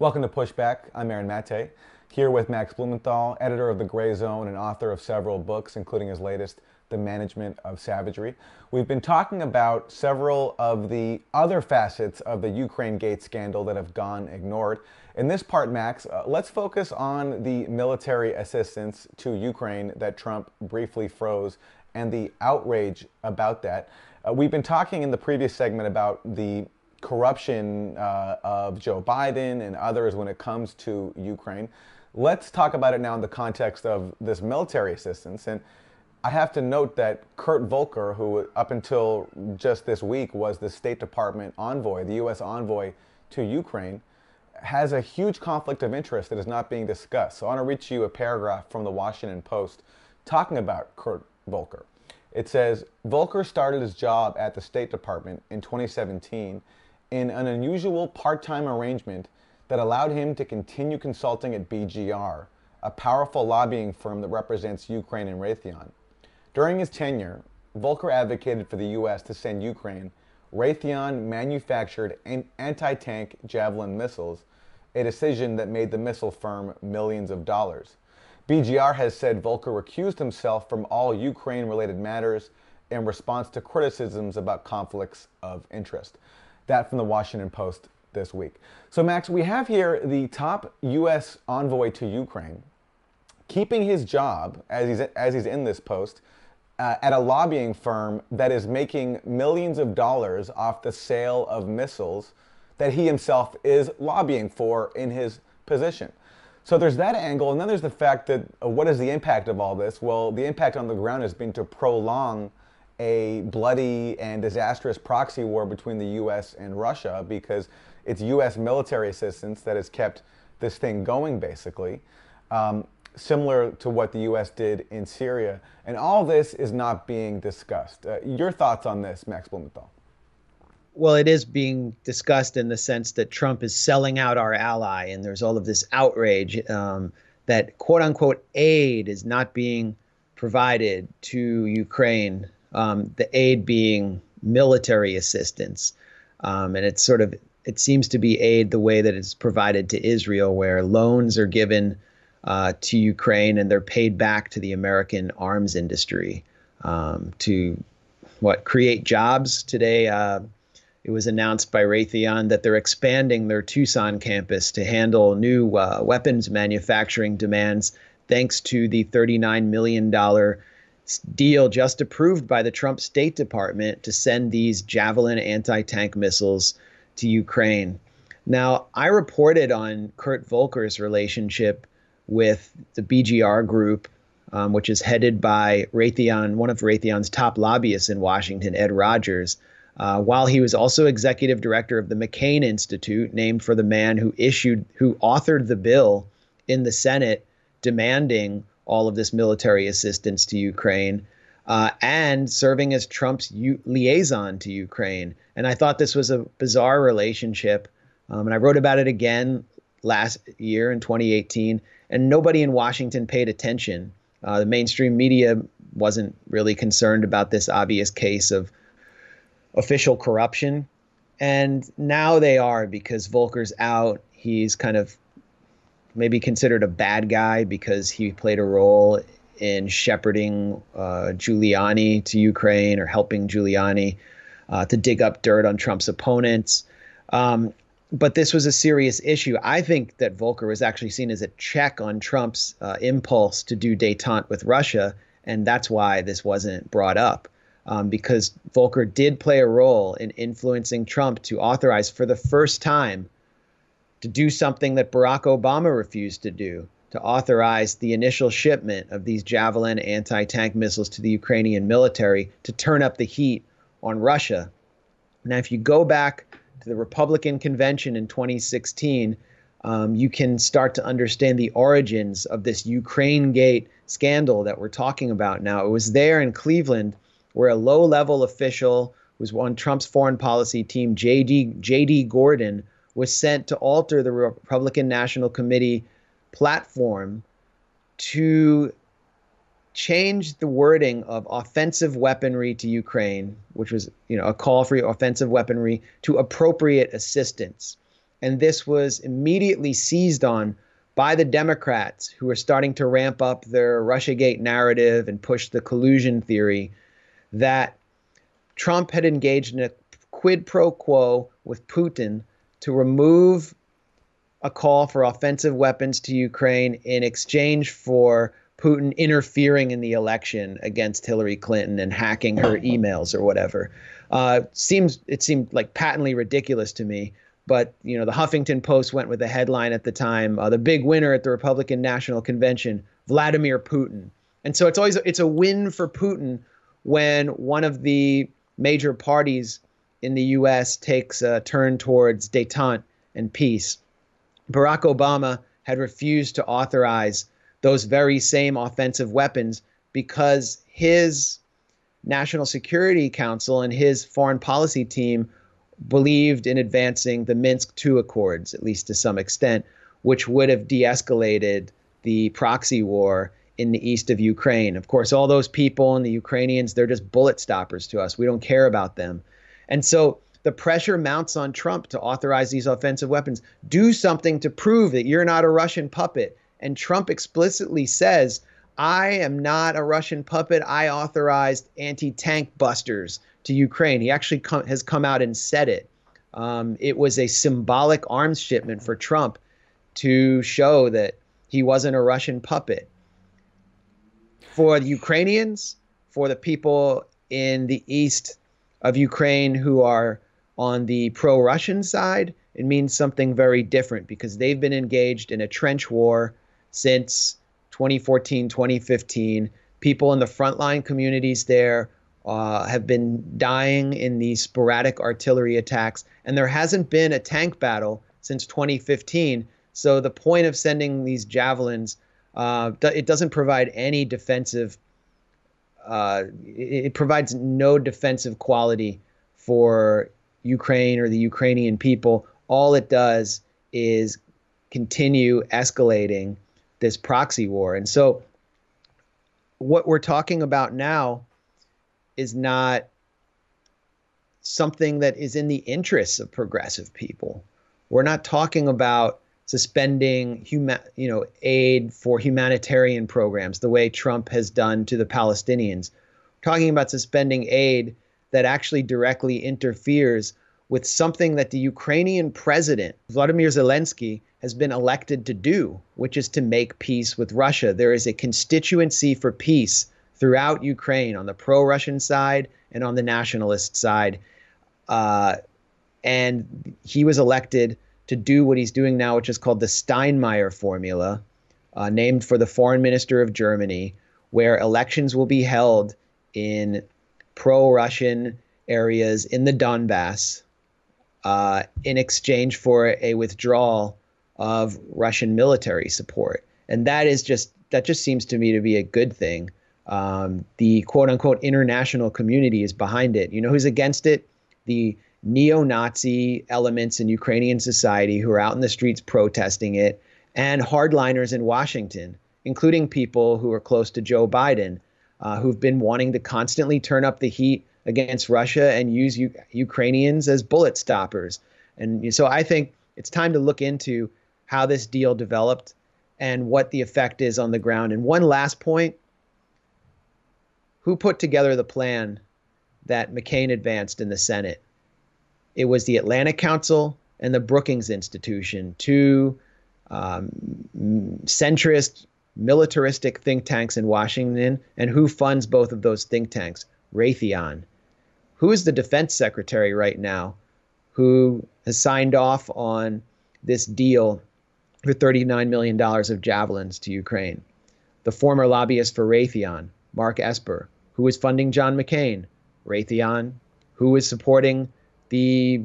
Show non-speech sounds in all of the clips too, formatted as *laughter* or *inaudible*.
Welcome to Pushback. I'm Aaron Mate, here with Max Blumenthal, editor of The Gray Zone and author of several books, including his latest, The Management of Savagery. We've been talking about several of the other facets of the Ukraine Gate scandal that have gone ignored. In this part, Max, uh, let's focus on the military assistance to Ukraine that Trump briefly froze and the outrage about that. Uh, we've been talking in the previous segment about the corruption uh, of Joe Biden and others when it comes to Ukraine. Let's talk about it now in the context of this military assistance. And I have to note that Kurt Volker, who up until just this week was the State Department envoy, the U.S. envoy to Ukraine, has a huge conflict of interest that is not being discussed. So I want to read you a paragraph from the Washington Post talking about Kurt Volker. It says Volker started his job at the State Department in 2017 in an unusual part time arrangement that allowed him to continue consulting at BGR, a powerful lobbying firm that represents Ukraine and Raytheon. During his tenure, Volker advocated for the U.S. to send Ukraine Raytheon manufactured anti tank Javelin missiles, a decision that made the missile firm millions of dollars. BGR has said Volker recused himself from all Ukraine related matters in response to criticisms about conflicts of interest. That from the Washington Post this week. So, Max, we have here the top U.S. envoy to Ukraine keeping his job as he's, as he's in this post uh, at a lobbying firm that is making millions of dollars off the sale of missiles that he himself is lobbying for in his position. So there's that angle, and then there's the fact that uh, what is the impact of all this? Well, the impact on the ground has been to prolong a bloody and disastrous proxy war between the U.S. and Russia because it's U.S. military assistance that has kept this thing going, basically, um, similar to what the U.S. did in Syria. And all this is not being discussed. Uh, your thoughts on this, Max Blumenthal? Well, it is being discussed in the sense that Trump is selling out our ally, and there's all of this outrage um, that quote unquote aid is not being provided to Ukraine um, the aid being military assistance. Um, and it's sort of, it seems to be aid the way that it's provided to Israel, where loans are given uh, to Ukraine and they're paid back to the American arms industry um, to what create jobs. Today, uh, it was announced by Raytheon that they're expanding their Tucson campus to handle new uh, weapons manufacturing demands, thanks to the $39 million deal just approved by the Trump State Department to send these Javelin anti tank missiles to Ukraine. Now, I reported on Kurt Volker's relationship with the BGR group, um, which is headed by Raytheon, one of Raytheon's top lobbyists in Washington, Ed Rogers. Uh, while he was also executive director of the McCain Institute, named for the man who issued, who authored the bill in the Senate demanding all of this military assistance to Ukraine, uh, and serving as Trump's u- liaison to Ukraine. And I thought this was a bizarre relationship. Um, and I wrote about it again last year in 2018, and nobody in Washington paid attention. Uh, the mainstream media wasn't really concerned about this obvious case of official corruption. And now they are because Volker's out. He's kind of maybe considered a bad guy because he played a role in shepherding uh, Giuliani to Ukraine or helping Giuliani uh, to dig up dirt on Trump's opponents. Um, but this was a serious issue. I think that Volker was actually seen as a check on Trump's uh, impulse to do detente with Russia, and that's why this wasn't brought up. Um, because Volker did play a role in influencing Trump to authorize for the first time to do something that Barack Obama refused to do to authorize the initial shipment of these Javelin anti tank missiles to the Ukrainian military to turn up the heat on Russia. Now, if you go back to the Republican convention in 2016, um, you can start to understand the origins of this Ukraine Gate scandal that we're talking about now. It was there in Cleveland where a low level official who was on Trump's foreign policy team, JD, JD Gordon, was sent to alter the Republican National Committee platform to change the wording of offensive weaponry to Ukraine, which was you know a call for offensive weaponry to appropriate assistance. And this was immediately seized on by the Democrats, who were starting to ramp up their Russiagate narrative and push the collusion theory that Trump had engaged in a quid pro quo with Putin to remove a call for offensive weapons to Ukraine in exchange for Putin interfering in the election against Hillary Clinton and hacking her emails or whatever. Uh, seems it seemed like patently ridiculous to me. But you know, the Huffington Post went with a headline at the time: uh, "The big winner at the Republican National Convention, Vladimir Putin." And so it's always it's a win for Putin when one of the major parties in the U.S. takes a turn towards détente and peace. Barack Obama had refused to authorize those very same offensive weapons because his National Security Council and his foreign policy team believed in advancing the Minsk II Accords, at least to some extent, which would have de escalated the proxy war in the east of Ukraine. Of course, all those people and the Ukrainians, they're just bullet stoppers to us. We don't care about them. And so the pressure mounts on Trump to authorize these offensive weapons. Do something to prove that you're not a Russian puppet. And Trump explicitly says, I am not a Russian puppet. I authorized anti tank busters to Ukraine. He actually com- has come out and said it. Um, it was a symbolic arms shipment for Trump to show that he wasn't a Russian puppet. For the Ukrainians, for the people in the east of Ukraine who are on the pro Russian side, it means something very different because they've been engaged in a trench war since 2014, 2015. People in the frontline communities there uh, have been dying in these sporadic artillery attacks, and there hasn't been a tank battle since 2015. So the point of sending these javelins, uh, it doesn't provide any defensive. Uh, it provides no defensive quality for Ukraine or the Ukrainian people. All it does is continue escalating this proxy war. And so, what we're talking about now is not something that is in the interests of progressive people. We're not talking about suspending human, you know, aid for humanitarian programs the way Trump has done to the Palestinians. We're talking about suspending aid that actually directly interferes with something that the Ukrainian president, Vladimir Zelensky, has been elected to do, which is to make peace with Russia. There is a constituency for peace throughout Ukraine on the pro Russian side and on the nationalist side. Uh, and he was elected to do what he's doing now, which is called the Steinmeier formula, uh, named for the foreign minister of Germany, where elections will be held in pro Russian areas in the Donbass uh, in exchange for a withdrawal of Russian military support. And that is just that just seems to me to be a good thing. Um, the quote unquote international community is behind it. You know who's against it? The neo Nazi elements in Ukrainian society who are out in the streets protesting it, and hardliners in Washington, including people who are close to Joe Biden, uh, who've been wanting to constantly turn up the heat against Russia and use U- Ukrainians as bullet stoppers. And so I think it's time to look into how this deal developed and what the effect is on the ground. And one last point who put together the plan that McCain advanced in the Senate? It was the Atlantic Council and the Brookings Institution, two um, centrist, militaristic think tanks in Washington. And who funds both of those think tanks? Raytheon who is the defense secretary right now who has signed off on this deal for $39 million of javelins to Ukraine? The former lobbyist for Raytheon, Mark Esper, who is funding John McCain, Raytheon, who is supporting the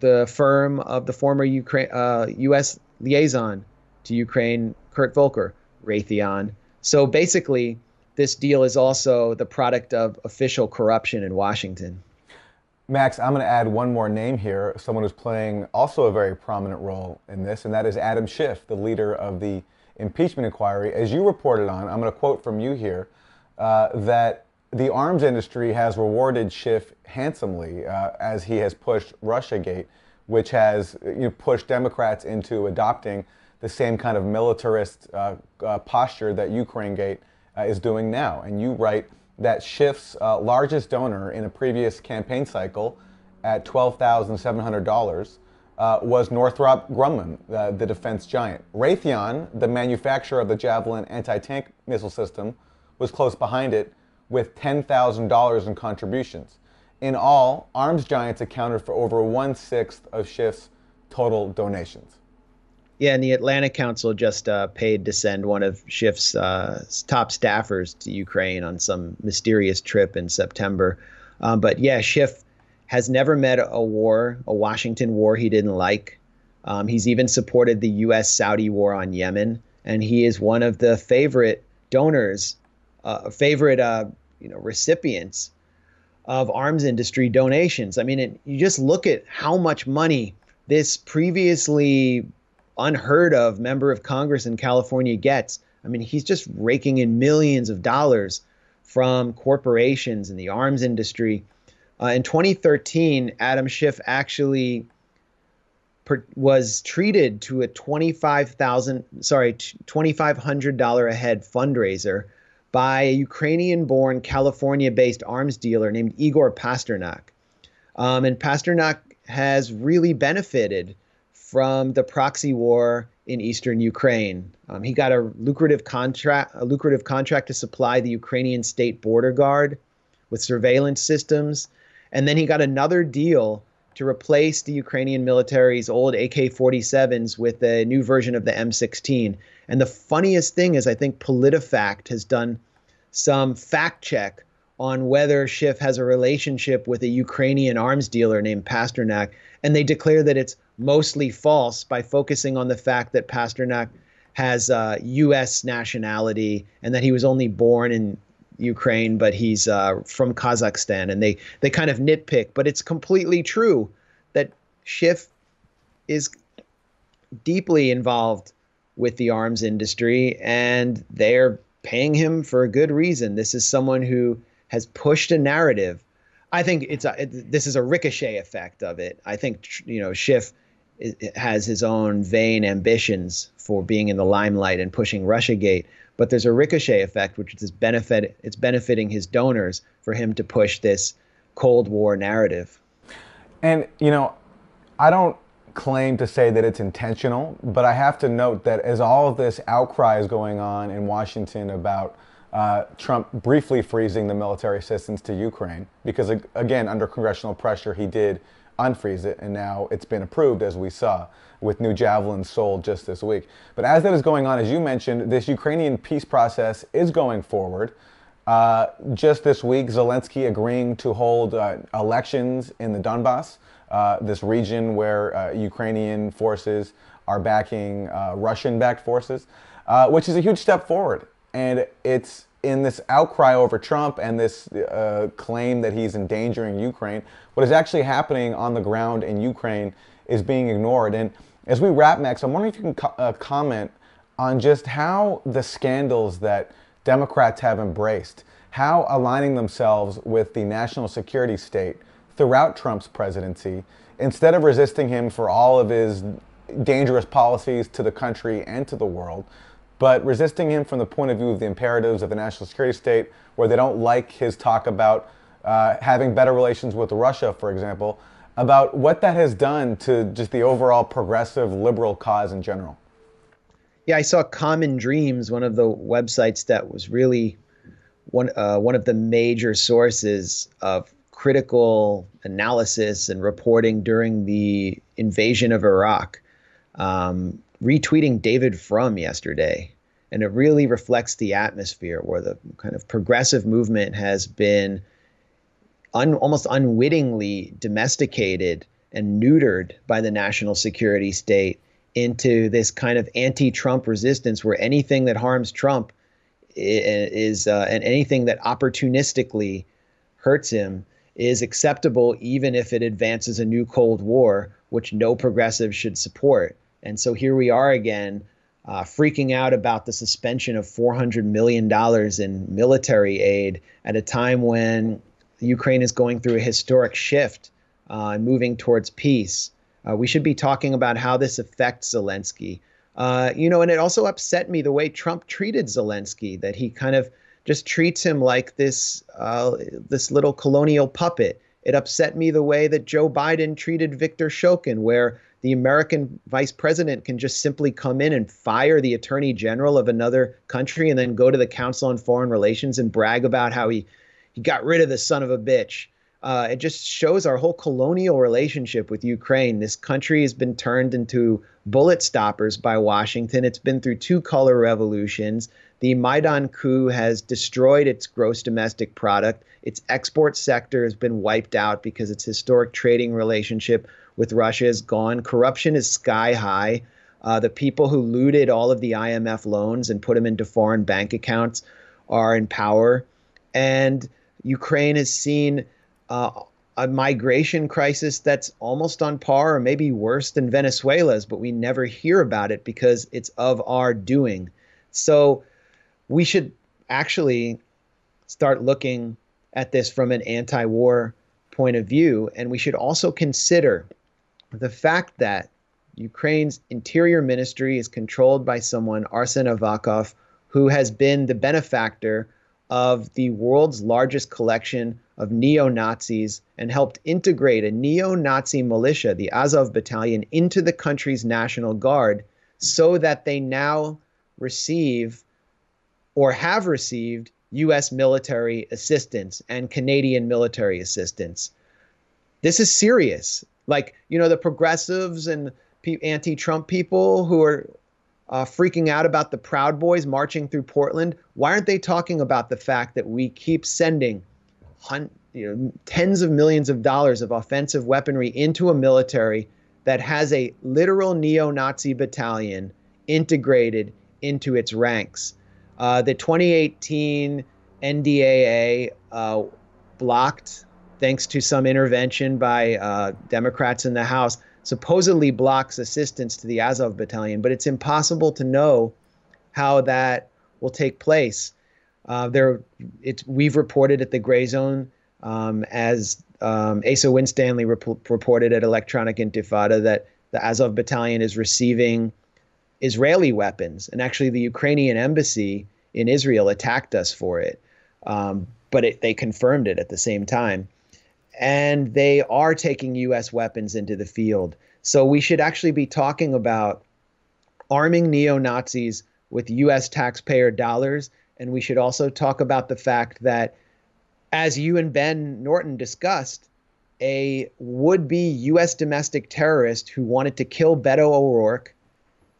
the firm of the former Ukraine, uh, U.S. liaison to Ukraine, Kurt Volker, Raytheon. So basically, this deal is also the product of official corruption in Washington. Max, I'm going to add one more name here, someone who's playing also a very prominent role in this, and that is Adam Schiff, the leader of the impeachment inquiry. As you reported on, I'm going to quote from you here uh, that the arms industry has rewarded Schiff handsomely uh, as he has pushed Russiagate. which has you know, pushed Democrats into adopting the same kind of militarist uh, uh, posture that Ukraine Gate uh, is doing now. And you write that Schiff's uh, largest donor in a previous campaign cycle at $12,700 uh, was Northrop Grumman, the defense giant. Raytheon, the manufacturer of the Javelin anti tank missile system, was close behind it with $10,000 in contributions. In all, arms giants accounted for over one sixth of Schiff's total donations. Yeah, and the Atlantic Council just uh, paid to send one of Schiff's uh, top staffers to Ukraine on some mysterious trip in September. Um, but yeah, Schiff has never met a war, a Washington war he didn't like. Um, he's even supported the U.S. Saudi war on Yemen, and he is one of the favorite donors, uh, favorite uh, you know recipients of arms industry donations. I mean, it, you just look at how much money this previously unheard of member of Congress in California gets. I mean, he's just raking in millions of dollars from corporations in the arms industry. Uh, in 2013, Adam Schiff actually per, was treated to a 25,000 sorry, $2,500 a head fundraiser by a Ukrainian-born California-based arms dealer named Igor Pasternak. Um, and Pasternak has really benefited from the proxy war in eastern Ukraine. Um, he got a lucrative contract, a lucrative contract to supply the Ukrainian state border guard with surveillance systems, and then he got another deal to replace the Ukrainian military's old AK-47s with a new version of the M16. And the funniest thing is, I think PolitiFact has done some fact check on whether Schiff has a relationship with a Ukrainian arms dealer named Pasternak, and they declare that it's mostly false by focusing on the fact that Pasternak has uh, U.S. nationality and that he was only born in Ukraine, but he's uh, from Kazakhstan. And they they kind of nitpick, but it's completely true that Schiff is deeply involved with the arms industry, and they're paying him for a good reason. This is someone who has pushed a narrative. I think it's a, it, this is a ricochet effect of it. I think you know Schiff has his own vain ambitions for being in the limelight and pushing RussiaGate. But there's a ricochet effect, which is benefit it's benefiting his donors for him to push this Cold War narrative. And you know, I don't claim to say that it's intentional, but I have to note that as all of this outcry is going on in Washington about uh, Trump briefly freezing the military assistance to Ukraine, because again, under congressional pressure, he did unfreeze it, and now it's been approved, as we saw, with new javelins sold just this week. But as that is going on, as you mentioned, this Ukrainian peace process is going forward. Uh, just this week, Zelensky agreeing to hold uh, elections in the Donbass, uh, this region where uh, Ukrainian forces are backing uh, Russian backed forces, uh, which is a huge step forward. And it's in this outcry over Trump and this uh, claim that he's endangering Ukraine, what is actually happening on the ground in Ukraine is being ignored. And as we wrap, Max, I'm wondering if you can co- uh, comment on just how the scandals that Democrats have embraced, how aligning themselves with the national security state throughout Trump's presidency, instead of resisting him for all of his dangerous policies to the country and to the world, but resisting him from the point of view of the imperatives of the national security state, where they don't like his talk about uh, having better relations with Russia, for example, about what that has done to just the overall progressive liberal cause in general. Yeah, I saw Common Dreams, one of the websites that was really one uh, one of the major sources of critical analysis and reporting during the invasion of Iraq. Um, retweeting David Frum yesterday, and it really reflects the atmosphere where the kind of progressive movement has been un, almost unwittingly domesticated and neutered by the national security state into this kind of anti-Trump resistance, where anything that harms Trump is uh, and anything that opportunistically hurts him is acceptable, even if it advances a new Cold War, which no progressive should support. And so here we are again, uh, freaking out about the suspension of $400 million in military aid at a time when Ukraine is going through a historic shift uh, moving towards peace. Uh, we should be talking about how this affects Zelensky. Uh, you know, and it also upset me the way Trump treated Zelensky, that he kind of just treats him like this uh, this little colonial puppet. It upset me the way that Joe Biden treated Victor Shokin, where the American vice president can just simply come in and fire the attorney general of another country and then go to the Council on Foreign Relations and brag about how he, he got rid of the son of a bitch. Uh, it just shows our whole colonial relationship with Ukraine. This country has been turned into bullet stoppers by Washington. It's been through two color revolutions. The Maidan coup has destroyed its gross domestic product. Its export sector has been wiped out because its historic trading relationship with Russia is gone. Corruption is sky high. Uh, the people who looted all of the IMF loans and put them into foreign bank accounts are in power. And Ukraine has seen uh, a migration crisis that's almost on par or maybe worse than Venezuela's, but we never hear about it because it's of our doing. So we should actually start looking at this from an anti war point of view. And we should also consider the fact that Ukraine's interior ministry is controlled by someone, Arsen Avakov, who has been the benefactor of the world's largest collection of neo Nazis and helped integrate a neo Nazi militia, the Azov Battalion, into the country's National Guard so that they now receive or have received U.S. military assistance and Canadian military assistance. This is serious. Like, you know, the progressives and anti Trump people who are uh, freaking out about the Proud Boys marching through Portland, why aren't they talking about the fact that we keep sending hun- you know, tens of millions of dollars of offensive weaponry into a military that has a literal neo Nazi battalion integrated into its ranks? Uh, the 2018 NDAA uh, blocked, thanks to some intervention by uh, Democrats in the House, supposedly blocks assistance to the Azov battalion, but it's impossible to know how that will take place. Uh, there, it's we've reported at the Gray Zone um, as um, Asa Winstanley rep- reported at Electronic Intifada that the Azov battalion is receiving Israeli weapons, and actually the Ukrainian embassy in Israel attacked us for it, um, but it, they confirmed it at the same time and they are taking U.S. weapons into the field. So we should actually be talking about arming neo Nazis with U.S. taxpayer dollars. And we should also talk about the fact that, as you and Ben Norton discussed, a would be U.S. domestic terrorist who wanted to kill Beto O'Rourke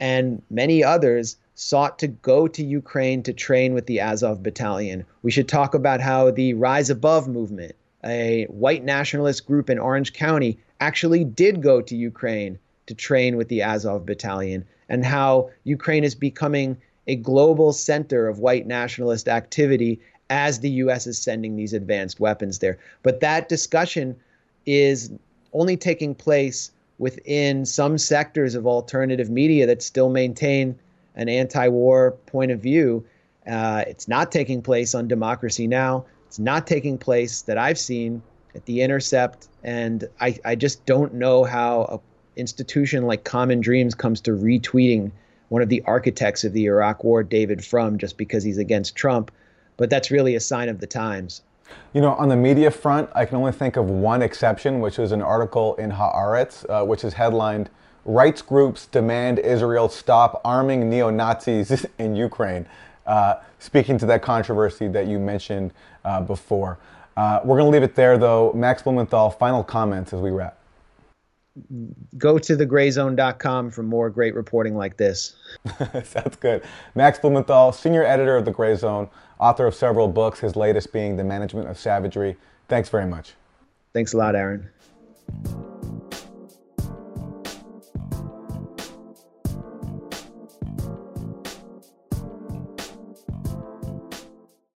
and many others sought to go to Ukraine to train with the Azov battalion. We should talk about how the Rise Above movement a white nationalist group in Orange County actually did go to Ukraine to train with the Azov battalion, and how Ukraine is becoming a global center of white nationalist activity as the U.S. is sending these advanced weapons there. But that discussion is only taking place within some sectors of alternative media that still maintain an anti war point of view. Uh, it's not taking place on Democracy Now! It's not taking place that I've seen at the Intercept, and I, I just don't know how an institution like Common Dreams comes to retweeting one of the architects of the Iraq War, David Frum, just because he's against Trump. But that's really a sign of the times. You know, on the media front, I can only think of one exception, which was an article in Haaretz, uh, which is headlined "Rights Groups Demand Israel Stop Arming Neo Nazis *laughs* in Ukraine." Uh, speaking to that controversy that you mentioned uh, before. Uh, we're going to leave it there, though. Max Blumenthal, final comments as we wrap. Go to thegrayzone.com for more great reporting like this. *laughs* Sounds good. Max Blumenthal, senior editor of The Gray Zone, author of several books, his latest being The Management of Savagery. Thanks very much. Thanks a lot, Aaron.